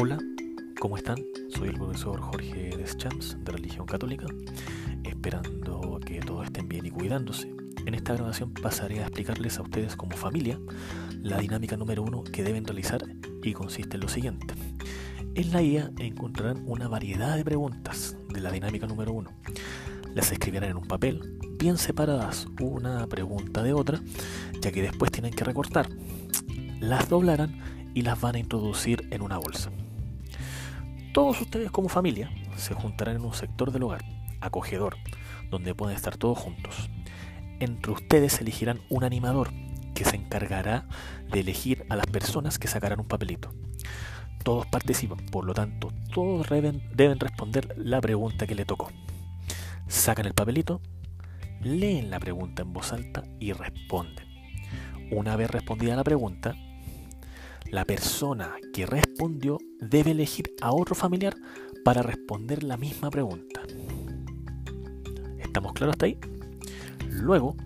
Hola, ¿cómo están? Soy el profesor Jorge Deschamps de Religión Católica, esperando que todos estén bien y cuidándose. En esta grabación pasaré a explicarles a ustedes como familia la dinámica número uno que deben realizar y consiste en lo siguiente. En la guía encontrarán una variedad de preguntas de la dinámica número uno. Las escribirán en un papel, bien separadas una pregunta de otra, ya que después tienen que recortar. Las doblarán y las van a introducir en una bolsa. Todos ustedes como familia se juntarán en un sector del hogar, acogedor, donde pueden estar todos juntos. Entre ustedes elegirán un animador que se encargará de elegir a las personas que sacarán un papelito. Todos participan, por lo tanto, todos deben, deben responder la pregunta que le tocó. Sacan el papelito, leen la pregunta en voz alta y responden. Una vez respondida la pregunta, la persona que respondió debe elegir a otro familiar para responder la misma pregunta. ¿Estamos claros hasta ahí? Luego,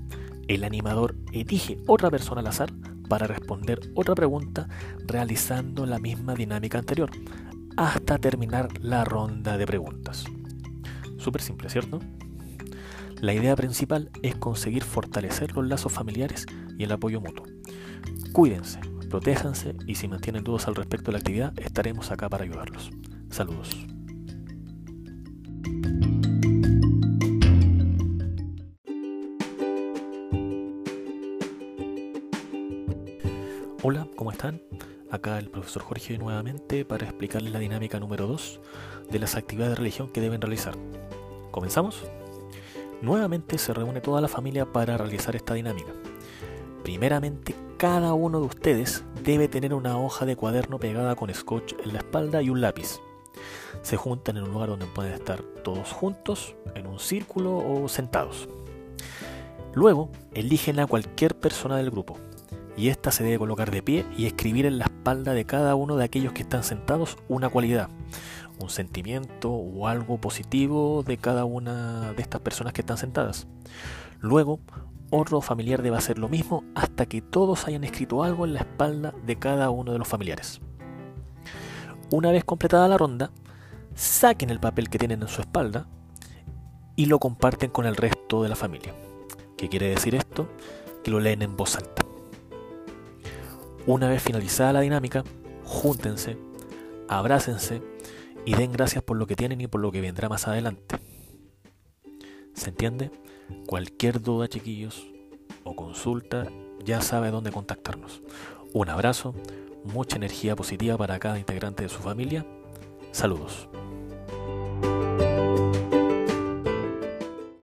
el animador elige otra persona al azar para responder otra pregunta realizando la misma dinámica anterior hasta terminar la ronda de preguntas. Súper simple, ¿cierto? La idea principal es conseguir fortalecer los lazos familiares y el apoyo mutuo. Cuídense, protéjanse y si mantienen dudas al respecto de la actividad, estaremos acá para ayudarlos. Saludos. Hola, ¿cómo están? Acá el profesor Jorge nuevamente para explicarles la dinámica número 2 de las actividades de religión que deben realizar. ¿Comenzamos? Nuevamente se reúne toda la familia para realizar esta dinámica. Primeramente, cada uno de ustedes debe tener una hoja de cuaderno pegada con scotch en la espalda y un lápiz. Se juntan en un lugar donde pueden estar todos juntos, en un círculo o sentados. Luego, eligen a cualquier persona del grupo, y ésta se debe colocar de pie y escribir en la espalda de cada uno de aquellos que están sentados una cualidad, un sentimiento o algo positivo de cada una de estas personas que están sentadas. Luego, otro familiar debe hacer lo mismo hasta que todos hayan escrito algo en la espalda de cada uno de los familiares. Una vez completada la ronda, saquen el papel que tienen en su espalda y lo comparten con el resto de la familia. ¿Qué quiere decir esto? Que lo leen en voz alta. Una vez finalizada la dinámica, júntense, abrácense y den gracias por lo que tienen y por lo que vendrá más adelante. ¿Se entiende? Cualquier duda, chiquillos, o consulta, ya sabe dónde contactarnos. Un abrazo, mucha energía positiva para cada integrante de su familia. Saludos.